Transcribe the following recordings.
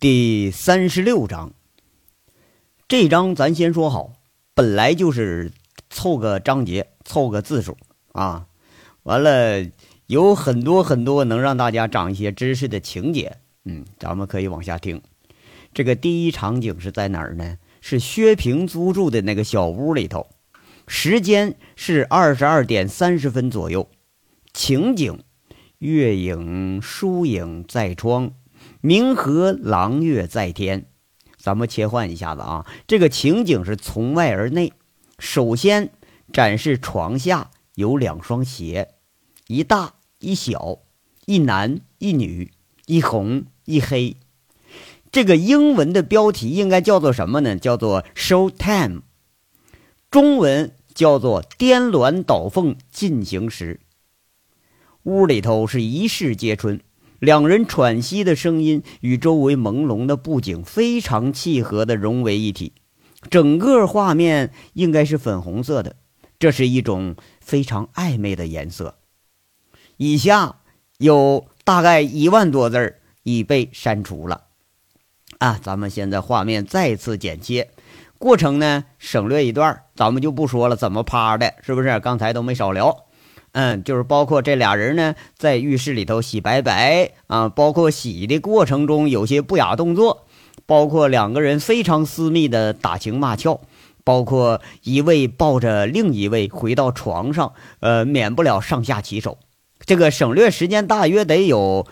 第三十六章，这章咱先说好，本来就是凑个章节，凑个字数啊。完了，有很多很多能让大家长一些知识的情节。嗯，咱们可以往下听。这个第一场景是在哪儿呢？是薛平租住的那个小屋里头。时间是二十二点三十分左右。情景：月影疏影在窗。明和朗月在天，咱们切换一下子啊。这个情景是从外而内，首先展示床下有两双鞋，一大一小，一男一女，一红一黑。这个英文的标题应该叫做什么呢？叫做 “show time”，中文叫做“颠鸾倒凤进行时”。屋里头是一室皆春。两人喘息的声音与周围朦胧的布景非常契合的融为一体，整个画面应该是粉红色的，这是一种非常暧昧的颜色。以下有大概一万多字已被删除了，啊，咱们现在画面再次剪切，过程呢省略一段，咱们就不说了，怎么趴的，是不是？刚才都没少聊。嗯，就是包括这俩人呢，在浴室里头洗白白啊，包括洗的过程中有些不雅动作，包括两个人非常私密的打情骂俏，包括一位抱着另一位回到床上，呃，免不了上下其手。这个省略时间大约得有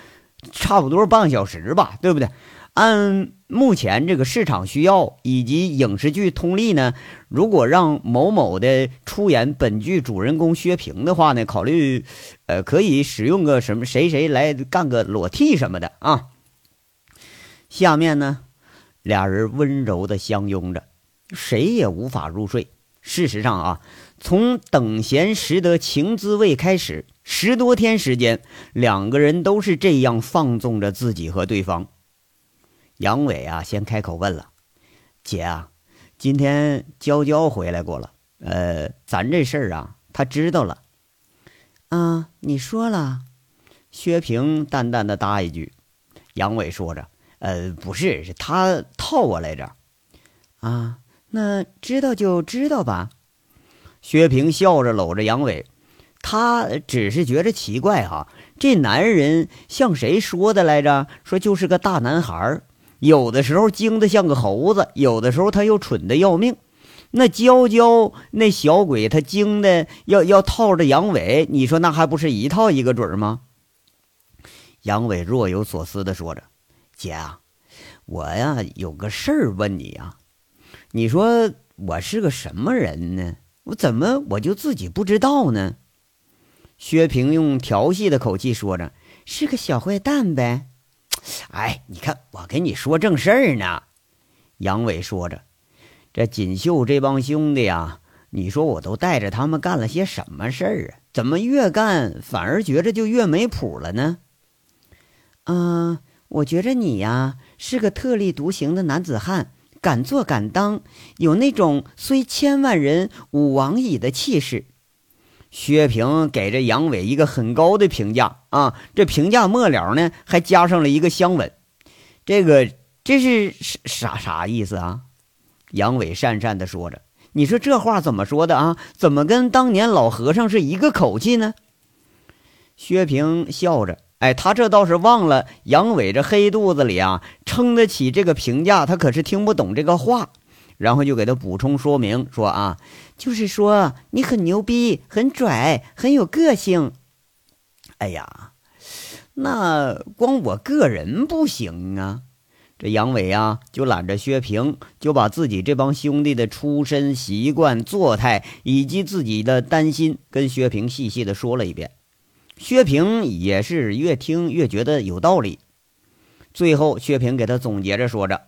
差不多半个小时吧，对不对？按目前这个市场需要以及影视剧通例呢，如果让某某的出演本剧主人公薛平的话呢，考虑，呃，可以使用个什么谁谁来干个裸替什么的啊。下面呢，俩人温柔的相拥着，谁也无法入睡。事实上啊，从等闲识得情滋味开始，十多天时间，两个人都是这样放纵着自己和对方。杨伟啊，先开口问了：“姐啊，今天娇娇回来过了，呃，咱这事儿啊，她知道了。”啊，你说了？薛平淡淡的答一句。杨伟说着：“呃，不是，是他套我来着。”啊，那知道就知道吧。薛平笑着搂着杨伟，他只是觉着奇怪哈，这男人像谁说的来着？说就是个大男孩儿。有的时候精的像个猴子，有的时候他又蠢的要命。那娇娇那小鬼，他精的要要套着杨伟，你说那还不是一套一个准吗？杨伟若有所思的说着：“姐啊，我呀有个事儿问你啊，你说我是个什么人呢？我怎么我就自己不知道呢？”薛平用调戏的口气说着：“是个小坏蛋呗。”哎，你看，我跟你说正事儿呢。杨伟说着：“这锦绣这帮兄弟啊，你说我都带着他们干了些什么事儿啊？怎么越干反而觉着就越没谱了呢？”嗯，我觉着你呀是个特立独行的男子汉，敢做敢当，有那种虽千万人吾往矣的气势。薛平给这杨伟一个很高的评价啊！这评价末了呢，还加上了一个香吻。这个这是啥啥意思啊？杨伟讪讪地说着：“你说这话怎么说的啊？怎么跟当年老和尚是一个口气呢？”薛平笑着：“哎，他这倒是忘了杨伟这黑肚子里啊，撑得起这个评价，他可是听不懂这个话。”然后就给他补充说明说啊，就是说你很牛逼，很拽，很有个性。哎呀，那光我个人不行啊！这杨伟啊，就揽着薛平，就把自己这帮兄弟的出身、习惯、作态以及自己的担心，跟薛平细细的说了一遍。薛平也是越听越觉得有道理。最后，薛平给他总结着说着。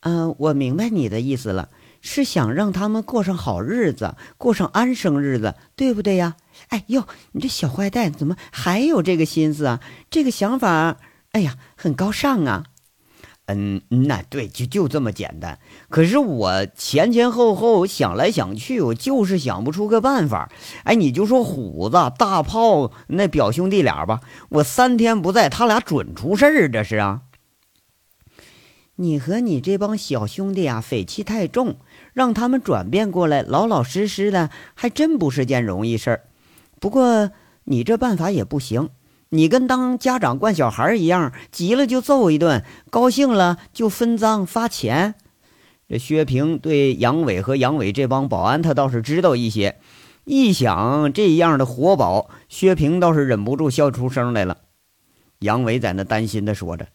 嗯，我明白你的意思了，是想让他们过上好日子，过上安生日子，对不对呀？哎呦，你这小坏蛋怎么还有这个心思啊？这个想法，哎呀，很高尚啊。嗯，那对，就就这么简单。可是我前前后后想来想去，我就是想不出个办法。哎，你就说虎子、大炮那表兄弟俩吧，我三天不在，他俩准出事儿，这是啊。你和你这帮小兄弟啊，匪气太重，让他们转变过来，老老实实的，还真不是件容易事儿。不过你这办法也不行，你跟当家长惯小孩一样，急了就揍一顿，高兴了就分赃发钱。这薛平对杨伟和杨伟这帮保安，他倒是知道一些。一想这样的活宝，薛平倒是忍不住笑出声来了。杨伟在那担心的说着。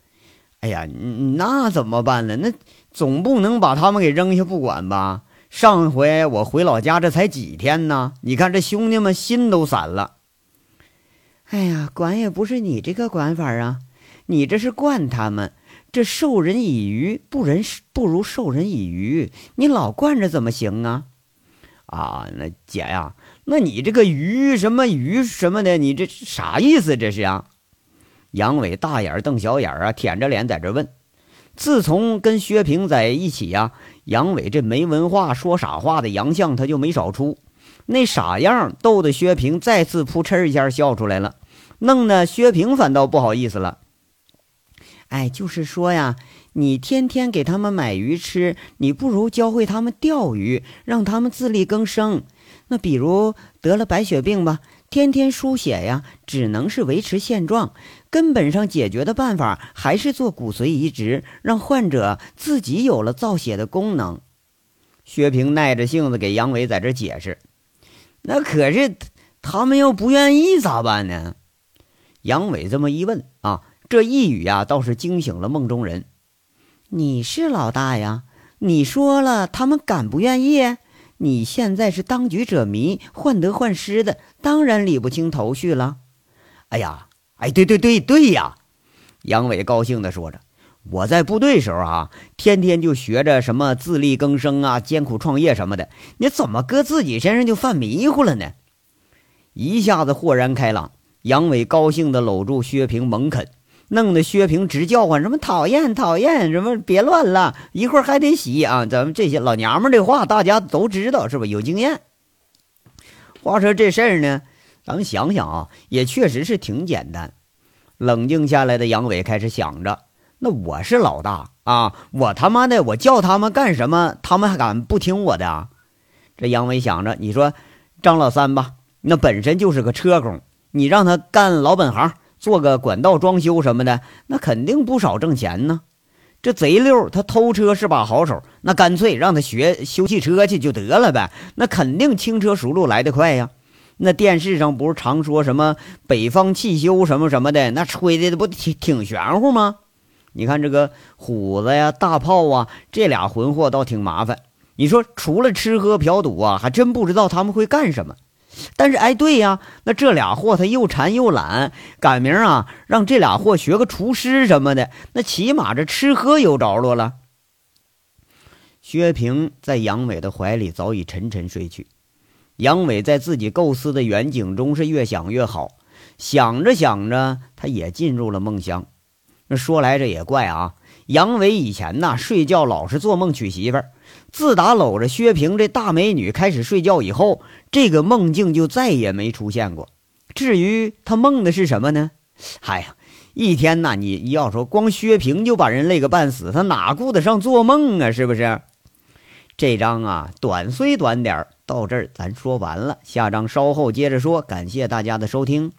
哎呀，那怎么办呢？那总不能把他们给扔下不管吧？上回我回老家，这才几天呢？你看这兄弟们心都散了。哎呀，管也不是你这个管法啊！你这是惯他们，这授人以鱼，不人不如授人以渔。你老惯着怎么行啊？啊，那姐呀，那你这个鱼什么鱼什么的，你这啥意思？这是啊？杨伟大眼瞪小眼啊，舔着脸在这问。自从跟薛平在一起呀，杨伟这没文化、说傻话的洋相他就没少出。那傻样逗得薛平再次扑哧一下笑出来了，弄得薛平反倒不好意思了。哎，就是说呀，你天天给他们买鱼吃，你不如教会他们钓鱼，让他们自力更生。那比如得了白血病吧。天天输血呀，只能是维持现状，根本上解决的办法还是做骨髓移植，让患者自己有了造血的功能。薛平耐着性子给杨伟在这解释：“那可是他们要不愿意咋办呢？”杨伟这么一问啊，这一语呀，倒是惊醒了梦中人。你是老大呀，你说了，他们敢不愿意？你现在是当局者迷，患得患失的，当然理不清头绪了。哎呀，哎，对对对对呀！杨伟高兴地说着：“我在部队时候啊，天天就学着什么自力更生啊、艰苦创业什么的。你怎么搁自己身上就犯迷糊了呢？”一下子豁然开朗，杨伟高兴地搂住薛平猛啃。弄得薛平直叫唤，什么讨厌讨厌，什么别乱了，一会儿还得洗啊！咱们这些老娘们的话，大家都知道是吧？有经验。话说这事儿呢，咱们想想啊，也确实是挺简单。冷静下来的杨伟开始想着：那我是老大啊，我他妈的，我叫他们干什么，他们还敢不听我的啊？这杨伟想着，你说张老三吧，那本身就是个车工，你让他干老本行。做个管道装修什么的，那肯定不少挣钱呢。这贼溜，他偷车是把好手，那干脆让他学修汽车去就得了呗。那肯定轻车熟路来得快呀。那电视上不是常说什么北方汽修什么什么的，那吹的不挺挺玄乎吗？你看这个虎子呀、大炮啊，这俩混货倒挺麻烦。你说除了吃喝嫖赌啊，还真不知道他们会干什么。但是，哎，对呀，那这俩货他又馋又懒，赶明啊，让这俩货学个厨师什么的，那起码这吃喝有着落了。薛平在杨伟的怀里早已沉沉睡去，杨伟在自己构思的远景中是越想越好，想着想着，他也进入了梦乡。那说来这也怪啊，杨伟以前呐，睡觉老是做梦娶媳妇儿。自打搂着薛平这大美女开始睡觉以后，这个梦境就再也没出现过。至于他梦的是什么呢？哎呀，一天呐，你要说光薛平就把人累个半死，他哪顾得上做梦啊？是不是？这章啊，短虽短点儿到这儿咱说完了。下章稍后接着说。感谢大家的收听。